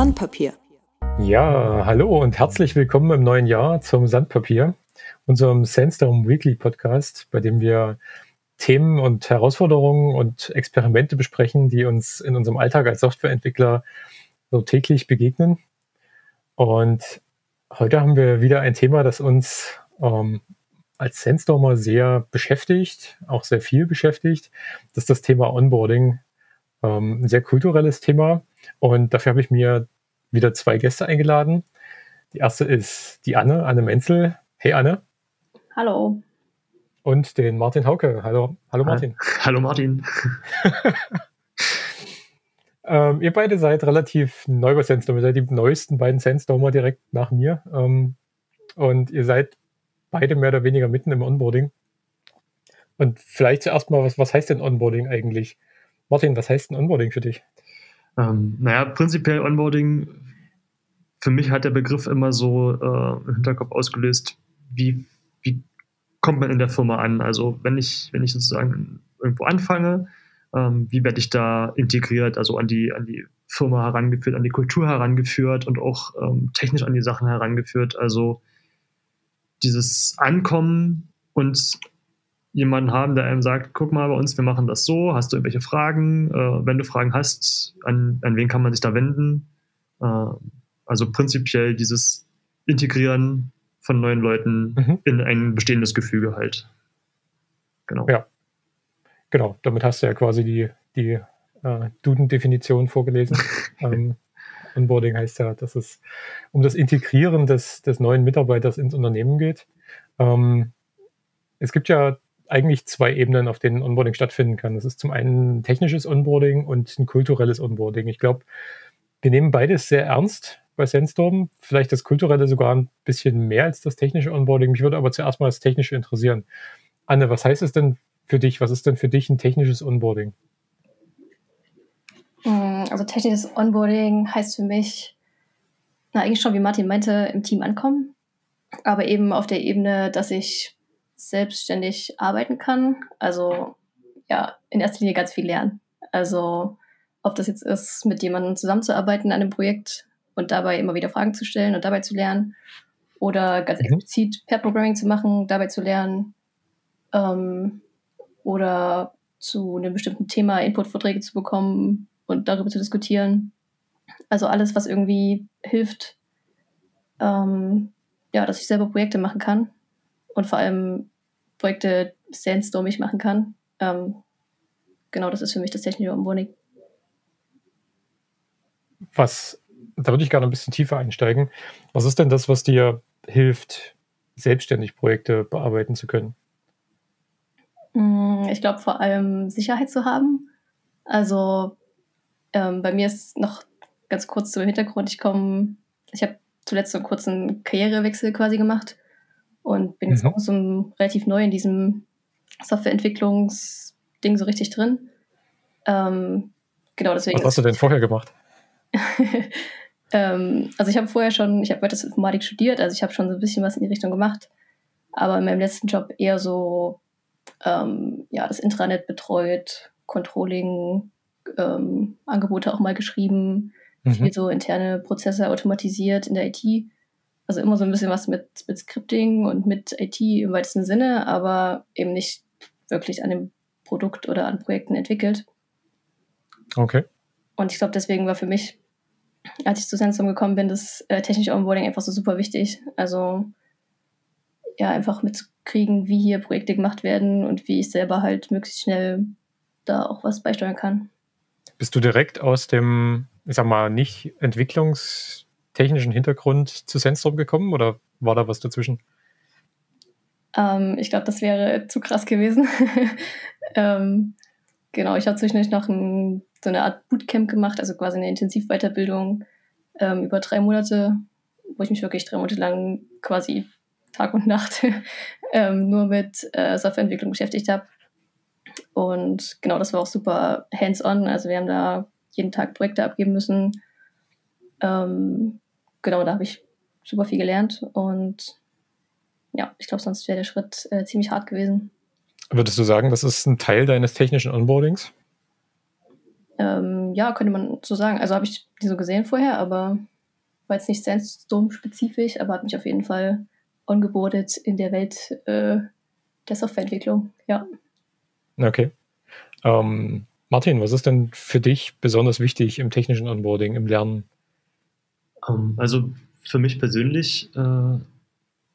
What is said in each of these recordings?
Sandpapier. Ja, hallo und herzlich willkommen im neuen Jahr zum Sandpapier, unserem Sandstorm Weekly Podcast, bei dem wir Themen und Herausforderungen und Experimente besprechen, die uns in unserem Alltag als Softwareentwickler so täglich begegnen. Und heute haben wir wieder ein Thema, das uns ähm, als Sandstormer sehr beschäftigt, auch sehr viel beschäftigt. Das ist das Thema Onboarding. Ähm, ein sehr kulturelles Thema. Und dafür habe ich mir wieder zwei Gäste eingeladen. Die erste ist die Anne, Anne Menzel. Hey Anne. Hallo. Und den Martin Hauke. Hallo, hallo Martin. Hallo Martin. ähm, ihr beide seid relativ neu bei Sandstorm. Ihr seid die neuesten beiden Sandstormer direkt nach mir. Ähm, und ihr seid beide mehr oder weniger mitten im Onboarding. Und vielleicht zuerst mal, was, was heißt denn Onboarding eigentlich? Martin, was heißt denn Onboarding für dich? Ähm, naja, prinzipiell Onboarding, für mich hat der Begriff immer so äh, im Hinterkopf ausgelöst, wie, wie kommt man in der Firma an? Also wenn ich, wenn ich sozusagen irgendwo anfange, ähm, wie werde ich da integriert, also an die, an die Firma herangeführt, an die Kultur herangeführt und auch ähm, technisch an die Sachen herangeführt. Also dieses Ankommen und jemanden haben, der einem sagt, guck mal bei uns, wir machen das so, hast du irgendwelche Fragen? Äh, wenn du Fragen hast, an, an wen kann man sich da wenden? Äh, also prinzipiell dieses Integrieren von neuen Leuten mhm. in ein bestehendes Gefüge halt. Genau. Ja. Genau, damit hast du ja quasi die, die äh, Duden-Definition vorgelesen. ähm, Onboarding heißt ja, dass es um das Integrieren des, des neuen Mitarbeiters ins Unternehmen geht. Ähm, es gibt ja eigentlich zwei Ebenen, auf denen Onboarding stattfinden kann. Das ist zum einen ein technisches Onboarding und ein kulturelles Onboarding. Ich glaube, wir nehmen beides sehr ernst bei Sandstorm. Vielleicht das kulturelle sogar ein bisschen mehr als das technische Onboarding. Mich würde aber zuerst mal das technische interessieren. Anne, was heißt es denn für dich? Was ist denn für dich ein technisches Onboarding? Mm, also technisches Onboarding heißt für mich, na eigentlich schon, wie Martin meinte, im Team ankommen, aber eben auf der Ebene, dass ich selbstständig arbeiten kann. Also ja, in erster Linie ganz viel lernen. Also ob das jetzt ist, mit jemandem zusammenzuarbeiten an einem Projekt und dabei immer wieder Fragen zu stellen und dabei zu lernen. Oder ganz mhm. explizit Pair Programming zu machen, dabei zu lernen. Ähm, oder zu einem bestimmten Thema Inputvorträge zu bekommen und darüber zu diskutieren. Also alles, was irgendwie hilft, ähm, ja, dass ich selber Projekte machen kann und vor allem Projekte sandstormig machen kann. Ähm, genau, das ist für mich das technische Onboarding. Was, da würde ich gerne ein bisschen tiefer einsteigen. Was ist denn das, was dir hilft, selbstständig Projekte bearbeiten zu können? Mm, ich glaube vor allem Sicherheit zu haben. Also ähm, bei mir ist noch ganz kurz zum Hintergrund, ich komme, ich habe zuletzt so einen kurzen Karrierewechsel quasi gemacht und bin jetzt mhm. auch so relativ neu in diesem Softwareentwicklungsding so richtig drin. Ähm, genau, deswegen. Was hast du denn vorher gemacht? ähm, also ich habe vorher schon, ich habe Informatik studiert, also ich habe schon so ein bisschen was in die Richtung gemacht, aber in meinem letzten Job eher so ähm, ja, das Intranet betreut, Controlling, ähm, Angebote auch mal geschrieben, mhm. viel so interne Prozesse automatisiert in der IT. Also immer so ein bisschen was mit, mit Scripting und mit IT im weitesten Sinne, aber eben nicht wirklich an dem Produkt oder an Projekten entwickelt. Okay. Und ich glaube, deswegen war für mich, als ich zu Sensum gekommen bin, das äh, technische Onboarding einfach so super wichtig. Also ja, einfach mitzukriegen, wie hier Projekte gemacht werden und wie ich selber halt möglichst schnell da auch was beisteuern kann. Bist du direkt aus dem, ich sag mal, nicht entwicklungstechnischen Hintergrund zu Sandstorm gekommen oder war da was dazwischen? Ähm, ich glaube, das wäre zu krass gewesen. ähm, genau, ich habe zwischendurch noch ein, so eine Art Bootcamp gemacht, also quasi eine Intensivweiterbildung ähm, über drei Monate, wo ich mich wirklich drei Monate lang quasi Tag und Nacht ähm, nur mit äh, Softwareentwicklung beschäftigt habe. Und genau, das war auch super hands-on. Also wir haben da jeden Tag Projekte abgeben müssen. Ähm, genau, da habe ich super viel gelernt und ja, ich glaube, sonst wäre der Schritt äh, ziemlich hart gewesen. Würdest du sagen, das ist ein Teil deines technischen Onboardings? Ähm, ja, könnte man so sagen. Also habe ich die so gesehen vorher, aber war jetzt nicht Sandstorm-spezifisch, aber hat mich auf jeden Fall ongeboardet in der Welt äh, der Softwareentwicklung. Ja. Okay. Ähm, Martin, was ist denn für dich besonders wichtig im technischen Onboarding, im Lernen? Ähm, also für mich persönlich äh,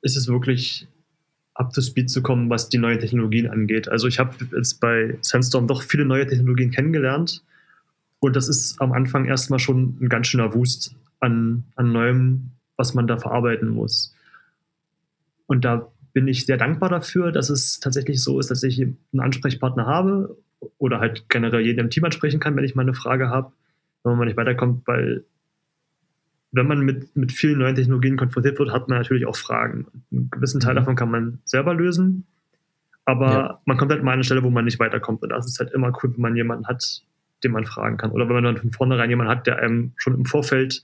ist es wirklich up to speed zu kommen, was die neuen Technologien angeht. Also ich habe jetzt bei Sandstorm doch viele neue Technologien kennengelernt und das ist am Anfang erstmal schon ein ganz schöner Wust an, an Neuem, was man da verarbeiten muss. Und da bin ich sehr dankbar dafür, dass es tatsächlich so ist, dass ich einen Ansprechpartner habe oder halt generell jeden im Team ansprechen kann, wenn ich mal eine Frage habe, wenn man nicht weiterkommt, weil wenn man mit, mit vielen neuen Technologien konfrontiert wird, hat man natürlich auch Fragen. Einen gewissen Teil mhm. davon kann man selber lösen, aber ja. man kommt halt mal an eine Stelle, wo man nicht weiterkommt. Und das ist halt immer cool, wenn man jemanden hat, den man fragen kann. Oder wenn man dann von vornherein jemanden hat, der einem schon im Vorfeld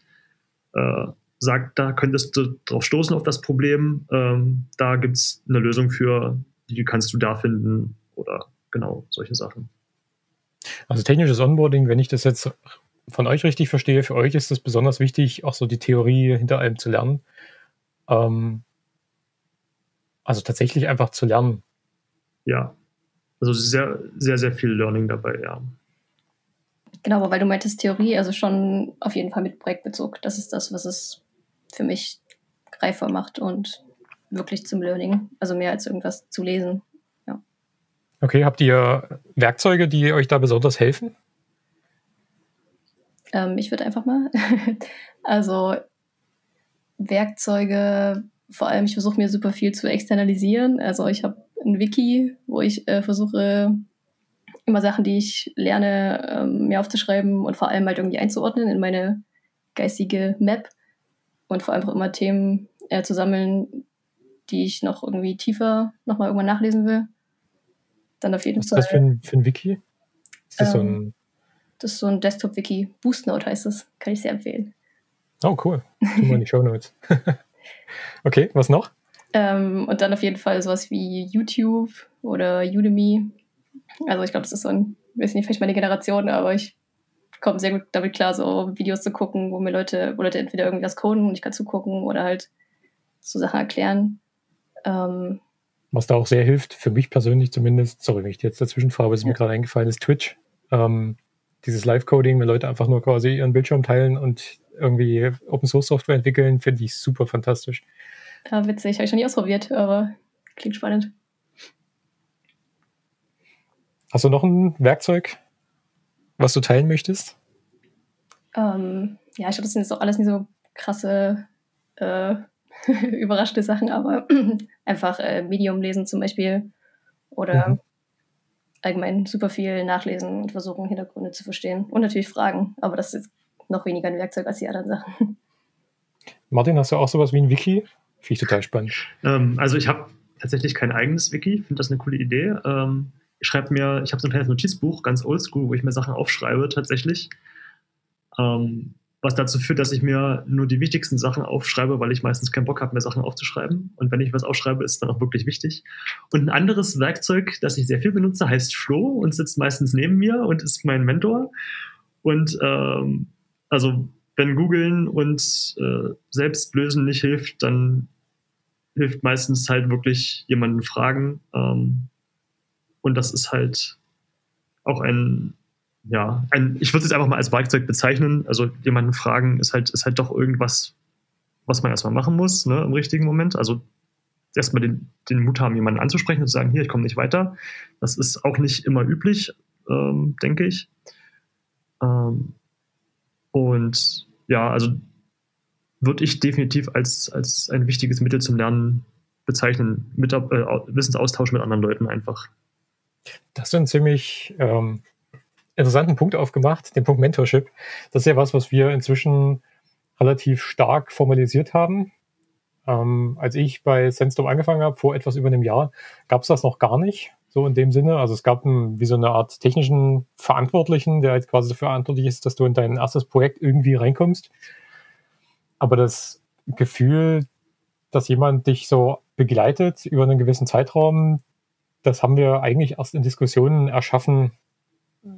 äh, sagt, da könntest du drauf stoßen auf das Problem, ähm, da gibt es eine Lösung für, die kannst du da finden oder genau solche Sachen. Also technisches Onboarding, wenn ich das jetzt von euch richtig verstehe, für euch ist es besonders wichtig, auch so die Theorie hinter allem zu lernen. Ähm, also tatsächlich einfach zu lernen. Ja, also sehr, sehr, sehr viel Learning dabei, ja. Genau, aber weil du meintest Theorie, also schon auf jeden Fall mit Projektbezug. Das ist das, was es für mich greifbar macht und wirklich zum Learning, also mehr als irgendwas zu lesen. Ja. Okay, habt ihr Werkzeuge, die euch da besonders helfen? Ähm, ich würde einfach mal. also Werkzeuge, vor allem, ich versuche mir super viel zu externalisieren. Also ich habe ein Wiki, wo ich äh, versuche, immer Sachen, die ich lerne, ähm, mir aufzuschreiben und vor allem halt irgendwie einzuordnen in meine geistige Map und vor allem auch immer Themen äh, zu sammeln, die ich noch irgendwie tiefer nochmal irgendwann nachlesen will. Dann auf jeden Was Fall. Was ist das für ein, für ein Wiki? Ist das ähm, so ein das ist so ein Desktop-Wiki. BoostNote heißt es. Kann ich sehr empfehlen. Oh, cool. Tu mal in die Show Notes. okay, was noch? Ähm, und dann auf jeden Fall sowas wie YouTube oder Udemy. Also ich glaube, das ist so ein, ich weiß nicht, vielleicht meine Generation, aber ich komme sehr gut damit klar, so Videos zu gucken, wo mir Leute, wo Leute entweder irgendwas coden und ich kann zugucken oder halt so Sachen erklären. Ähm, was da auch sehr hilft, für mich persönlich zumindest, sorry, wenn ich jetzt dazwischen fahre, ist ja. mir gerade eingefallen, ist Twitch. Ähm, dieses Live-Coding, wenn Leute einfach nur quasi ihren Bildschirm teilen und irgendwie Open-Source-Software entwickeln, finde ich super fantastisch. Ja, witzig. Habe ich noch nie ausprobiert, aber klingt spannend. Hast du noch ein Werkzeug, was du teilen möchtest? Ähm, ja, ich glaube, das sind jetzt auch alles nicht so krasse, äh, überraschte Sachen, aber einfach äh, Medium lesen zum Beispiel oder mhm allgemein super viel nachlesen und versuchen, Hintergründe zu verstehen. Und natürlich Fragen, aber das ist noch weniger ein Werkzeug als die anderen Sachen. Martin, hast du auch sowas wie ein Wiki? Finde ich total spannend. Ähm, also ich habe tatsächlich kein eigenes Wiki, finde das eine coole Idee. Ähm, ich schreibe mir, ich habe so ein kleines Notizbuch, ganz oldschool, wo ich mir Sachen aufschreibe tatsächlich. Ähm, was dazu führt, dass ich mir nur die wichtigsten Sachen aufschreibe, weil ich meistens keinen Bock habe, mir Sachen aufzuschreiben. Und wenn ich was aufschreibe, ist es dann auch wirklich wichtig. Und ein anderes Werkzeug, das ich sehr viel benutze, heißt Flo und sitzt meistens neben mir und ist mein Mentor. Und ähm, also wenn googeln und äh, selbst lösen nicht hilft, dann hilft meistens halt wirklich jemanden fragen. Ähm, und das ist halt auch ein ja, ein, ich würde es einfach mal als Werkzeug bezeichnen. Also jemanden fragen ist halt, ist halt doch irgendwas, was man erstmal machen muss, ne, im richtigen Moment. Also erstmal den, den Mut haben, jemanden anzusprechen und zu sagen, hier, ich komme nicht weiter. Das ist auch nicht immer üblich, ähm, denke ich. Ähm, und ja, also würde ich definitiv als, als ein wichtiges Mittel zum Lernen bezeichnen, mit, äh, Wissensaustausch mit anderen Leuten einfach. Das sind ziemlich ähm, interessanten Punkt aufgemacht, den Punkt Mentorship. Das ist ja was, was wir inzwischen relativ stark formalisiert haben. Ähm, als ich bei Sandstorm angefangen habe, vor etwas über einem Jahr, gab es das noch gar nicht, so in dem Sinne. Also es gab einen, wie so eine Art technischen Verantwortlichen, der halt quasi dafür verantwortlich ist, dass du in dein erstes Projekt irgendwie reinkommst. Aber das Gefühl, dass jemand dich so begleitet über einen gewissen Zeitraum, das haben wir eigentlich erst in Diskussionen erschaffen,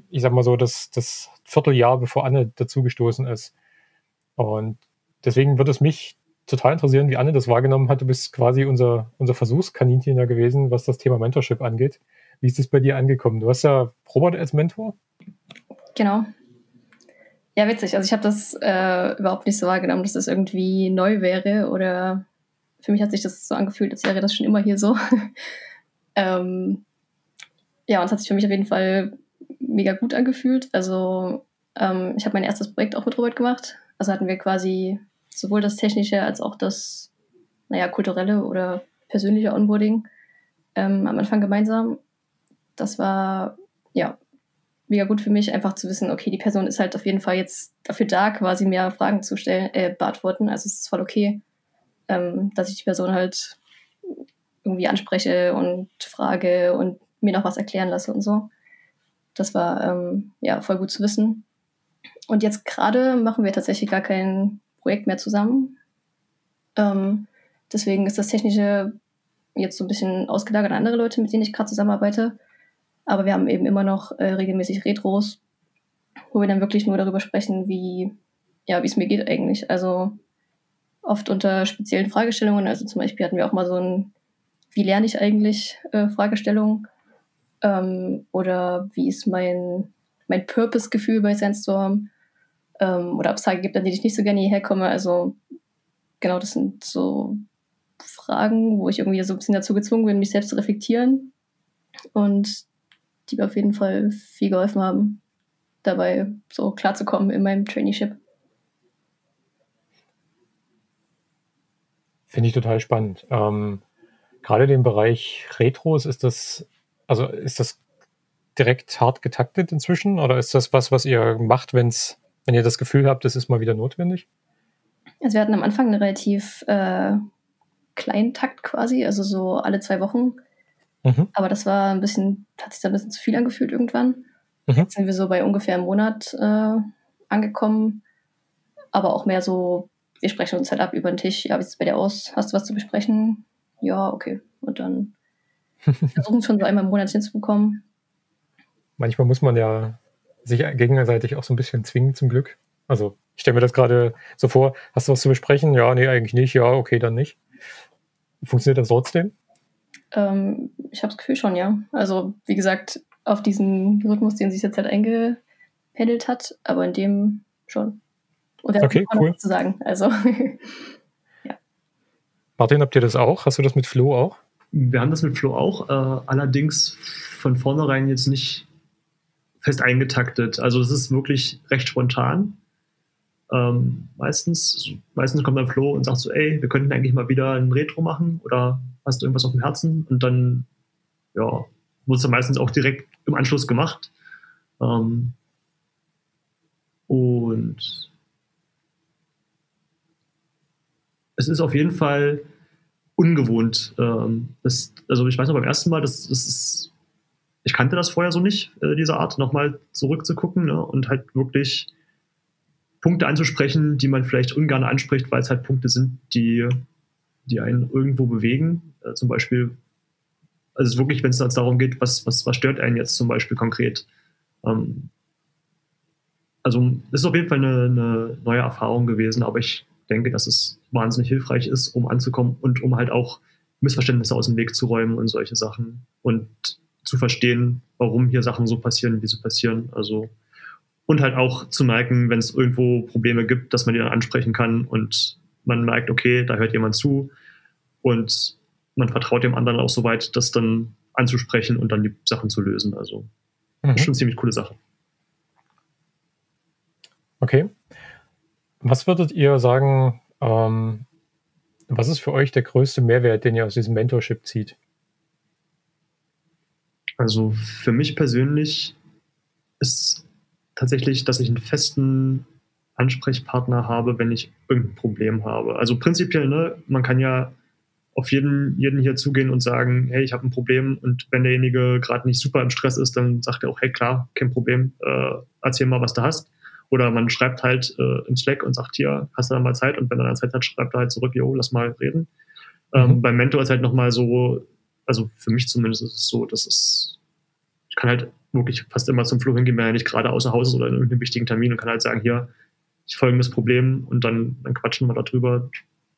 ich sag mal so, das, das Vierteljahr, bevor Anne dazugestoßen ist. Und deswegen würde es mich total interessieren, wie Anne das wahrgenommen hat. Du bist quasi unser, unser Versuchskaninchen ja gewesen, was das Thema Mentorship angeht. Wie ist es bei dir angekommen? Du hast ja Robert als Mentor. Genau. Ja, witzig. Also ich habe das äh, überhaupt nicht so wahrgenommen, dass das irgendwie neu wäre oder für mich hat sich das so angefühlt, als wäre das schon immer hier so. ähm, ja, und es hat sich für mich auf jeden Fall mega gut angefühlt. Also ähm, ich habe mein erstes Projekt auch mit Robert gemacht. Also hatten wir quasi sowohl das technische als auch das, naja, kulturelle oder persönliche Onboarding ähm, am Anfang gemeinsam. Das war, ja, mega gut für mich, einfach zu wissen, okay, die Person ist halt auf jeden Fall jetzt dafür da, quasi mehr Fragen zu stellen, äh, beantworten. Also es ist voll okay, ähm, dass ich die Person halt irgendwie anspreche und frage und mir noch was erklären lasse und so. Das war ähm, ja voll gut zu wissen. Und jetzt gerade machen wir tatsächlich gar kein Projekt mehr zusammen. Ähm, deswegen ist das Technische jetzt so ein bisschen ausgelagert an andere Leute, mit denen ich gerade zusammenarbeite. Aber wir haben eben immer noch äh, regelmäßig Retros, wo wir dann wirklich nur darüber sprechen, wie ja, wie es mir geht eigentlich. Also oft unter speziellen Fragestellungen. Also zum Beispiel hatten wir auch mal so ein, wie lerne ich eigentlich äh, Fragestellung? Ähm, oder wie ist mein, mein Purpose-Gefühl bei Sandstorm? Ähm, oder Tage gibt, an denen ich nicht so gerne hierher komme. Also genau, das sind so Fragen, wo ich irgendwie so ein bisschen dazu gezwungen bin, mich selbst zu reflektieren. Und die mir auf jeden Fall viel geholfen haben, dabei so klarzukommen in meinem Traineeship. Finde ich total spannend. Ähm, gerade den Bereich Retros, ist das, also ist das direkt hart getaktet inzwischen oder ist das was, was ihr macht, wenn's, wenn ihr das Gefühl habt, das ist mal wieder notwendig? Also wir hatten am Anfang einen relativ äh, kleinen Takt quasi, also so alle zwei Wochen Mhm. Aber das war ein bisschen, hat sich da ein bisschen zu viel angefühlt irgendwann. Mhm. Jetzt sind wir so bei ungefähr einem Monat äh, angekommen. Aber auch mehr so, wir sprechen uns halt ab über den Tisch. Ja, wie sieht es bei dir aus? Hast du was zu besprechen? Ja, okay. Und dann versuchen es schon so einmal im Monat hinzubekommen. Manchmal muss man ja sich gegenseitig auch so ein bisschen zwingen, zum Glück. Also, ich stelle mir das gerade so vor, hast du was zu besprechen? Ja, nee, eigentlich nicht. Ja, okay, dann nicht. Funktioniert das trotzdem? Ähm, ich habe das Gefühl schon, ja. Also, wie gesagt, auf diesen Rhythmus, den sie jetzt halt eingependelt hat, aber in dem schon. Und okay, hat cool. zu sagen. Also, ja. Martin, habt ihr das auch? Hast du das mit Flo auch? Wir haben das mit Flo auch, äh, allerdings von vornherein jetzt nicht fest eingetaktet. Also es ist wirklich recht spontan. Ähm, meistens, meistens kommt dann Flo und sagt so, ey, wir könnten eigentlich mal wieder ein Retro machen oder hast du irgendwas auf dem Herzen? Und dann, ja, wurde es dann meistens auch direkt im Anschluss gemacht. Ähm, und es ist auf jeden Fall ungewohnt. Ähm, das, also ich weiß noch beim ersten Mal, das, das ist, ich kannte das vorher so nicht, äh, diese Art, nochmal zurückzugucken ne, und halt wirklich Punkte anzusprechen, die man vielleicht ungern anspricht, weil es halt Punkte sind, die, die einen irgendwo bewegen. Äh, zum Beispiel, also wirklich, wenn es darum geht, was, was, was stört einen jetzt zum Beispiel konkret. Ähm, also es ist auf jeden Fall eine, eine neue Erfahrung gewesen, aber ich denke, dass es wahnsinnig hilfreich ist, um anzukommen und um halt auch Missverständnisse aus dem Weg zu räumen und solche Sachen und zu verstehen, warum hier Sachen so passieren, wie sie passieren. Also und halt auch zu merken, wenn es irgendwo Probleme gibt, dass man die dann ansprechen kann und man merkt, okay, da hört jemand zu und man vertraut dem anderen auch so weit, das dann anzusprechen und dann die Sachen zu lösen. Also mhm. schon eine ziemlich coole Sache. Okay. Was würdet ihr sagen, ähm, was ist für euch der größte Mehrwert, den ihr aus diesem Mentorship zieht? Also für mich persönlich ist tatsächlich, dass ich einen festen Ansprechpartner habe, wenn ich irgendein Problem habe. Also prinzipiell, ne, man kann ja auf jeden, jeden hier zugehen und sagen, hey, ich habe ein Problem und wenn derjenige gerade nicht super im Stress ist, dann sagt er auch, hey, klar, kein Problem, äh, erzähl mal, was du hast. Oder man schreibt halt äh, im Slack und sagt, hier, hast du da mal Zeit? Und wenn er dann Zeit hat, schreibt er halt zurück, jo, lass mal reden. Ähm, mhm. Beim Mentor ist halt nochmal so, also für mich zumindest ist es so, dass es, ich kann halt wirklich fast immer zum Flo hingehen, wenn er nicht gerade außer Haus ist oder in irgendeinem wichtigen Termin und kann halt sagen, hier, ich folgendes Problem und dann, dann quatschen wir darüber.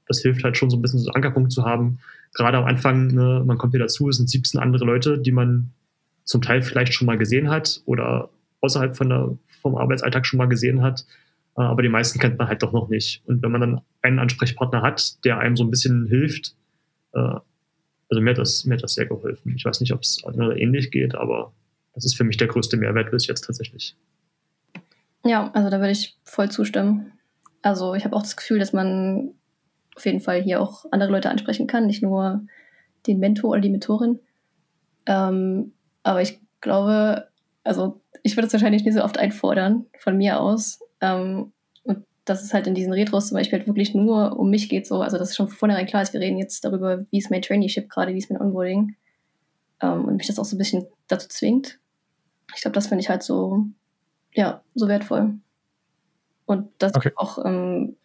Das hilft halt schon so ein bisschen so einen Ankerpunkt zu haben. Gerade am Anfang, ne, man kommt hier dazu, es sind 17 andere Leute, die man zum Teil vielleicht schon mal gesehen hat oder außerhalb von der, vom Arbeitsalltag schon mal gesehen hat. Äh, aber die meisten kennt man halt doch noch nicht. Und wenn man dann einen Ansprechpartner hat, der einem so ein bisschen hilft, äh, also mir hat das, mir hat das sehr geholfen. Ich weiß nicht, ob es ähnlich geht, aber das ist für mich der größte Mehrwert bis jetzt tatsächlich. Ja, also da würde ich voll zustimmen. Also ich habe auch das Gefühl, dass man auf jeden Fall hier auch andere Leute ansprechen kann, nicht nur den Mentor oder die Mentorin. Ähm, aber ich glaube, also ich würde es wahrscheinlich nicht so oft einfordern von mir aus. Ähm, und dass es halt in diesen Retros zum Beispiel halt wirklich nur um mich geht, so, also dass es schon von vornherein klar ist, wir reden jetzt darüber, wie ist mein Traineeship gerade, wie ist mein Onboarding. Ähm, und mich das auch so ein bisschen dazu zwingt. Ich glaube, das finde ich halt so, ja, so wertvoll. Und das okay. auch, ähm,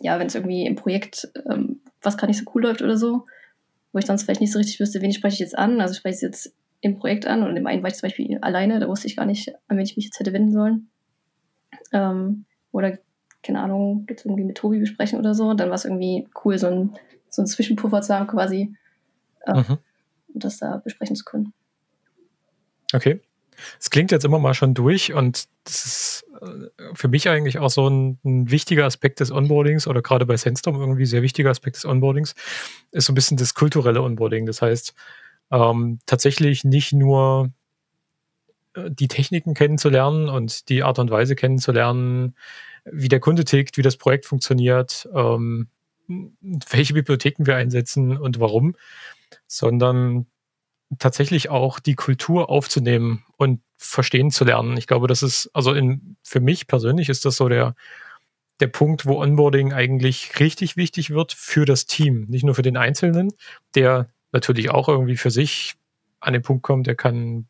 ja, wenn es irgendwie im Projekt ähm, was gerade nicht so cool läuft oder so, wo ich sonst vielleicht nicht so richtig wüsste, wen spreche ich jetzt an. Also spreche ich jetzt im Projekt an und im einen war ich zum Beispiel alleine, da wusste ich gar nicht, an wen ich mich jetzt hätte wenden sollen. Ähm, oder, keine Ahnung, jetzt irgendwie mit Tobi besprechen oder so. Und dann war es irgendwie cool, so ein, so ein Zwischenpuffer zu haben, quasi, äh, mhm. das da besprechen zu können. Okay. Es klingt jetzt immer mal schon durch und das ist äh, für mich eigentlich auch so ein, ein, wichtiger Aspekt des Onboardings oder gerade bei Sandstorm irgendwie sehr wichtiger Aspekt des Onboardings ist so ein bisschen das kulturelle Onboarding. Das heißt, ähm, tatsächlich nicht nur äh, die Techniken kennenzulernen und die Art und Weise kennenzulernen, wie der Kunde tickt, wie das Projekt funktioniert, ähm, welche Bibliotheken wir einsetzen und warum, sondern tatsächlich auch die Kultur aufzunehmen und verstehen zu lernen. Ich glaube, das ist, also in, für mich persönlich ist das so der, der Punkt, wo Onboarding eigentlich richtig wichtig wird für das Team, nicht nur für den Einzelnen, der natürlich auch irgendwie für sich an den Punkt kommt, der kann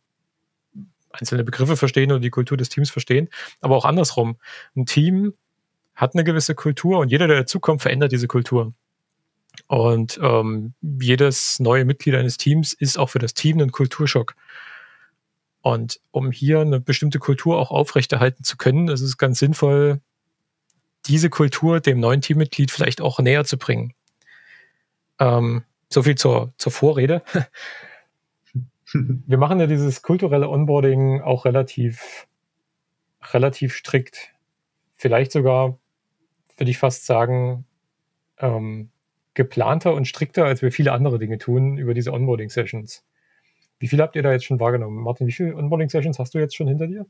einzelne Begriffe verstehen oder die Kultur des Teams verstehen, aber auch andersrum. Ein Team hat eine gewisse Kultur und jeder, der dazukommt, verändert diese Kultur. Und ähm, jedes neue Mitglied eines Teams ist auch für das Team ein Kulturschock. Und um hier eine bestimmte Kultur auch aufrechterhalten zu können, ist es ganz sinnvoll, diese Kultur dem neuen Teammitglied vielleicht auch näher zu bringen. Ähm, so viel zur, zur Vorrede. Wir machen ja dieses kulturelle Onboarding auch relativ, relativ strikt. Vielleicht sogar, würde ich fast sagen, ähm, geplanter und strikter, als wir viele andere Dinge tun über diese Onboarding-Sessions. Wie viel habt ihr da jetzt schon wahrgenommen? Martin, wie viele Onboarding-Sessions hast du jetzt schon hinter dir?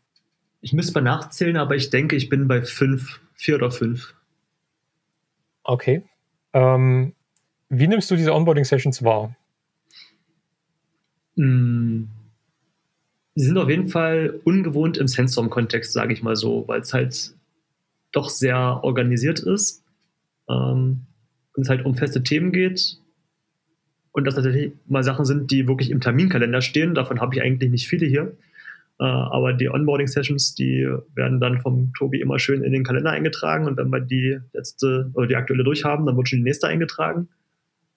Ich müsste mal nachzählen, aber ich denke, ich bin bei fünf, vier oder fünf. Okay. Ähm, wie nimmst du diese Onboarding-Sessions wahr? Hm. Sie sind auf jeden Fall ungewohnt im Sandstorm-Kontext, sage ich mal so, weil es halt doch sehr organisiert ist ähm, und es halt um feste Themen geht und das tatsächlich mal Sachen sind, die wirklich im Terminkalender stehen. Davon habe ich eigentlich nicht viele hier. Äh, aber die Onboarding-Sessions, die werden dann vom Tobi immer schön in den Kalender eingetragen und wenn wir die letzte oder die aktuelle durchhaben, dann wird schon die nächste eingetragen.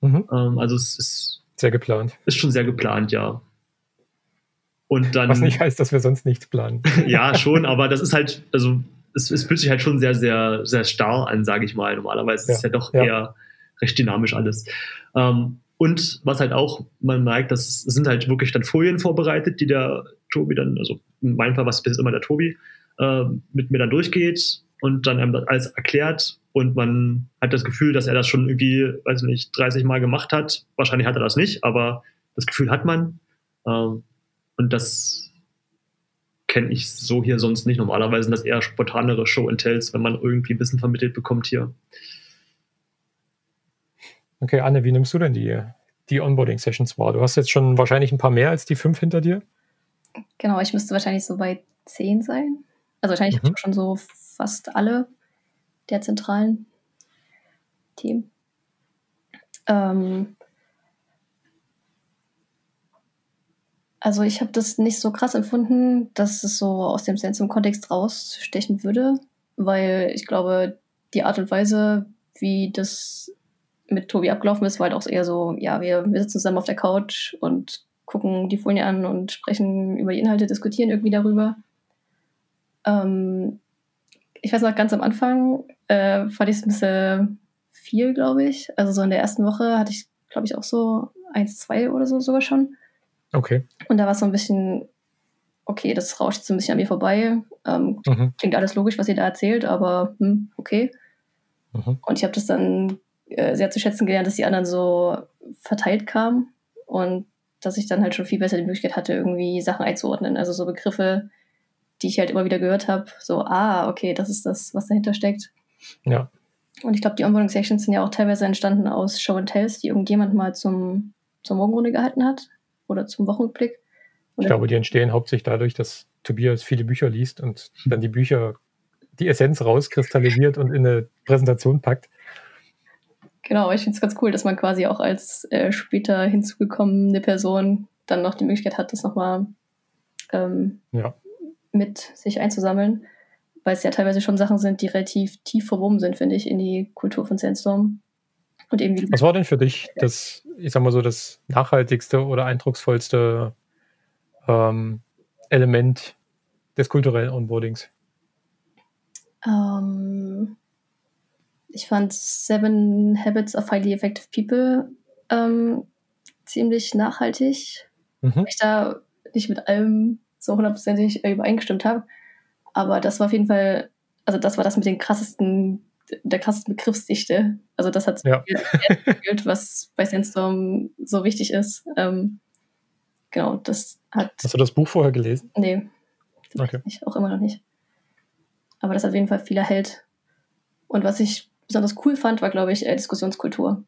Mhm. Ähm, also es ist sehr geplant. Ist schon sehr geplant, ja. Und dann, Was nicht heißt, dass wir sonst nichts planen. ja, schon, aber das ist halt, also es, es fühlt sich halt schon sehr, sehr, sehr starr an, sage ich mal. Normalerweise ja. ist es ja doch ja. eher recht dynamisch alles. Ähm, und was halt auch, man merkt, dass es sind halt wirklich dann Folien vorbereitet, die der Tobi dann, also in meinem Fall war es bis immer der Tobi, äh, mit mir dann durchgeht und dann einem alles erklärt und man hat das Gefühl, dass er das schon irgendwie, weiß nicht, 30 Mal gemacht hat. Wahrscheinlich hat er das nicht, aber das Gefühl hat man. Ähm, und das kenne ich so hier sonst nicht. Normalerweise sind das eher spontanere Show and Tells, wenn man irgendwie ein bisschen vermittelt bekommt hier. Okay, Anne, wie nimmst du denn die, die Onboarding-Sessions wahr? Du hast jetzt schon wahrscheinlich ein paar mehr als die fünf hinter dir. Genau, ich müsste wahrscheinlich so bei zehn sein. Also wahrscheinlich mhm. habe ich schon so fast alle der zentralen Themen. Ähm, also ich habe das nicht so krass empfunden, dass es so aus dem Sensum-Kontext rausstechen würde, weil ich glaube, die Art und Weise, wie das mit Tobi abgelaufen ist, war halt auch eher so, ja, wir, wir sitzen zusammen auf der Couch und gucken die Folie an und sprechen über die Inhalte, diskutieren irgendwie darüber. Ähm, ich weiß noch, ganz am Anfang äh, fand ich es ein bisschen viel, glaube ich. Also so in der ersten Woche hatte ich, glaube ich, auch so eins, zwei oder so sogar schon. Okay. Und da war es so ein bisschen, okay, das rauscht so ein bisschen an mir vorbei. Ähm, mhm. Klingt alles logisch, was ihr da erzählt, aber hm, okay. Mhm. Und ich habe das dann äh, sehr zu schätzen gelernt, dass die anderen so verteilt kamen und dass ich dann halt schon viel besser die Möglichkeit hatte, irgendwie Sachen einzuordnen. Also so Begriffe, die ich halt immer wieder gehört habe, so, ah, okay, das ist das, was dahinter steckt. Ja. Und ich glaube, die Onboarding-Sections sind ja auch teilweise entstanden aus Show and Tells, die irgendjemand mal zum, zur Morgenrunde gehalten hat oder zum Wochenblick. Und ich glaube, die entstehen hauptsächlich dadurch, dass Tobias viele Bücher liest und dann die Bücher, die Essenz rauskristallisiert und in eine Präsentation packt. Genau, ich finde es ganz cool, dass man quasi auch als äh, später hinzugekommene Person dann noch die Möglichkeit hat, das nochmal ähm, ja. Mit sich einzusammeln, weil es ja teilweise schon Sachen sind, die relativ tief verwoben sind, finde ich, in die Kultur von Sandstorm. Und eben Was war denn für dich das, ich sag mal so, das nachhaltigste oder eindrucksvollste ähm, Element des kulturellen Onboardings? Ähm, ich fand Seven Habits of Highly Effective People ähm, ziemlich nachhaltig, mhm. weil ich da nicht mit allem so hundertprozentig übereingestimmt habe. Aber das war auf jeden Fall, also das war das mit den krassesten, der krassesten Begriffsdichte. Also das hat ja. gefühlt, was bei Sandstorm so wichtig ist. Ähm, genau, das hat. Hast du das Buch vorher gelesen? Nee. Okay. Ich, auch immer noch nicht. Aber das hat auf jeden Fall viel erhält. Und was ich besonders cool fand, war, glaube ich, äh, Diskussionskultur.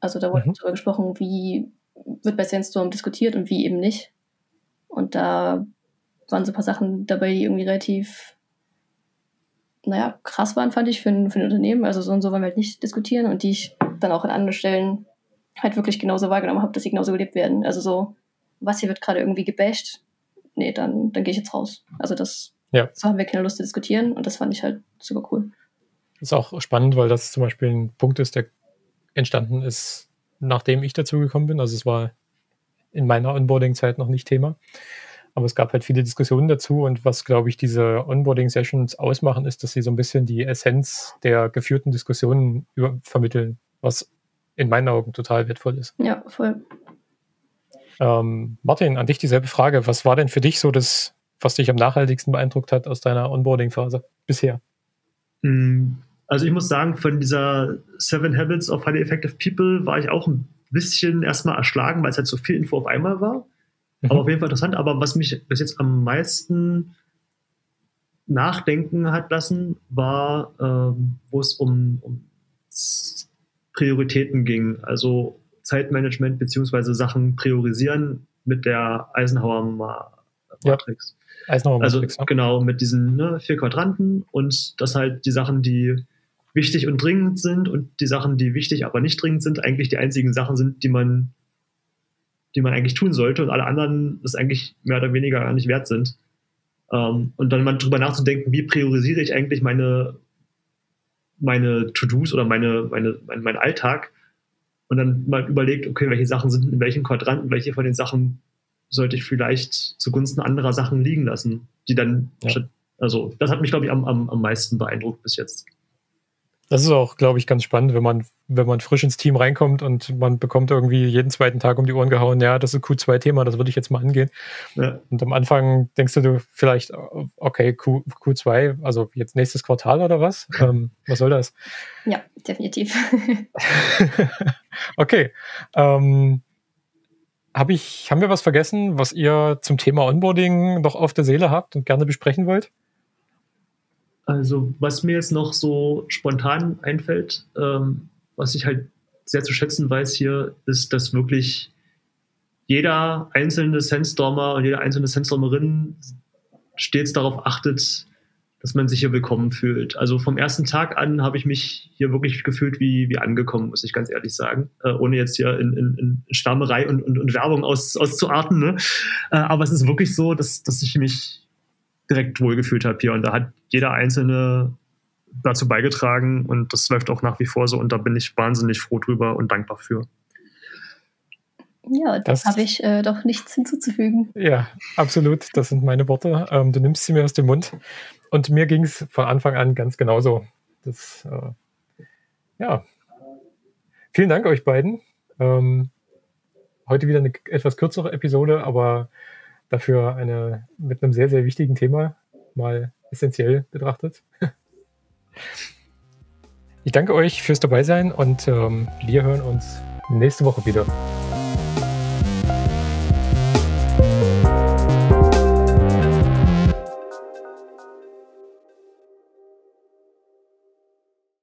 Also da wurde mhm. darüber gesprochen, wie wird bei Sandstorm diskutiert und wie eben nicht. Und da waren so ein paar Sachen dabei, die irgendwie relativ, naja, krass waren, fand ich, für ein, für ein Unternehmen. Also so und so wollen wir halt nicht diskutieren und die ich dann auch an anderen Stellen halt wirklich genauso wahrgenommen habe, dass sie genauso gelebt werden. Also so, was hier wird gerade irgendwie gebasht, nee, dann, dann gehe ich jetzt raus. Also das, ja. so haben wir keine Lust zu diskutieren und das fand ich halt super cool. Das ist auch spannend, weil das zum Beispiel ein Punkt ist, der entstanden ist, nachdem ich dazugekommen bin. Also es war in meiner Onboarding-Zeit noch nicht Thema. Aber es gab halt viele Diskussionen dazu und was, glaube ich, diese Onboarding-Sessions ausmachen, ist, dass sie so ein bisschen die Essenz der geführten Diskussionen über vermitteln, was in meinen Augen total wertvoll ist. Ja, voll. Ähm, Martin, an dich dieselbe Frage. Was war denn für dich so das, was dich am nachhaltigsten beeindruckt hat aus deiner Onboarding-Phase bisher? Hm, also ich muss sagen, von dieser Seven Habits of Highly Effective People war ich auch ein bisschen erstmal erschlagen, weil es halt so viel Info auf einmal war. Mhm. Aber auf jeden Fall interessant. Aber was mich bis jetzt am meisten nachdenken hat lassen, war, ähm, wo es um, um Prioritäten ging. Also Zeitmanagement beziehungsweise Sachen priorisieren mit der Eisenhower Matrix. Ja. Eisenhower also Matrix, ja. genau mit diesen ne, vier Quadranten und dass halt die Sachen, die wichtig und dringend sind und die Sachen, die wichtig, aber nicht dringend sind, eigentlich die einzigen Sachen sind, die man, die man eigentlich tun sollte und alle anderen das eigentlich mehr oder weniger gar nicht wert sind. Ähm, und dann mal drüber nachzudenken, wie priorisiere ich eigentlich meine, meine To-Dos oder meine, meine, mein, mein Alltag und dann mal überlegt, okay, welche Sachen sind in welchen Quadranten, welche von den Sachen sollte ich vielleicht zugunsten anderer Sachen liegen lassen, die dann, ja. also das hat mich, glaube ich, am, am, am meisten beeindruckt bis jetzt. Das ist auch, glaube ich, ganz spannend, wenn man, wenn man frisch ins Team reinkommt und man bekommt irgendwie jeden zweiten Tag um die Ohren gehauen, ja, das ist ein Q2-Thema, das würde ich jetzt mal angehen. Ja. Und am Anfang denkst du vielleicht, okay, Q, Q2, also jetzt nächstes Quartal oder was? ähm, was soll das? Ja, definitiv. okay. Ähm, hab ich, haben wir was vergessen, was ihr zum Thema Onboarding noch auf der Seele habt und gerne besprechen wollt? Also, was mir jetzt noch so spontan einfällt, ähm, was ich halt sehr zu schätzen weiß hier, ist, dass wirklich jeder einzelne Sandstormer und jede einzelne Sandstormerin stets darauf achtet, dass man sich hier willkommen fühlt. Also vom ersten Tag an habe ich mich hier wirklich gefühlt wie, wie angekommen, muss ich ganz ehrlich sagen. Äh, ohne jetzt hier in, in, in Schwärmerei und, und, und Werbung aus, auszuarten. Ne? Äh, aber es ist wirklich so, dass, dass ich mich direkt wohlgefühlt habe hier. Und da hat jeder Einzelne dazu beigetragen und das läuft auch nach wie vor so und da bin ich wahnsinnig froh drüber und dankbar für. Ja, das habe ich äh, doch nichts hinzuzufügen. Ja, absolut. Das sind meine Worte. Ähm, du nimmst sie mir aus dem Mund. Und mir ging es von Anfang an ganz genauso. Das, äh, ja. Vielen Dank euch beiden. Ähm, heute wieder eine etwas kürzere Episode, aber dafür eine mit einem sehr, sehr wichtigen Thema mal essentiell betrachtet. Ich danke euch fürs Dabeisein und ähm, wir hören uns nächste Woche wieder.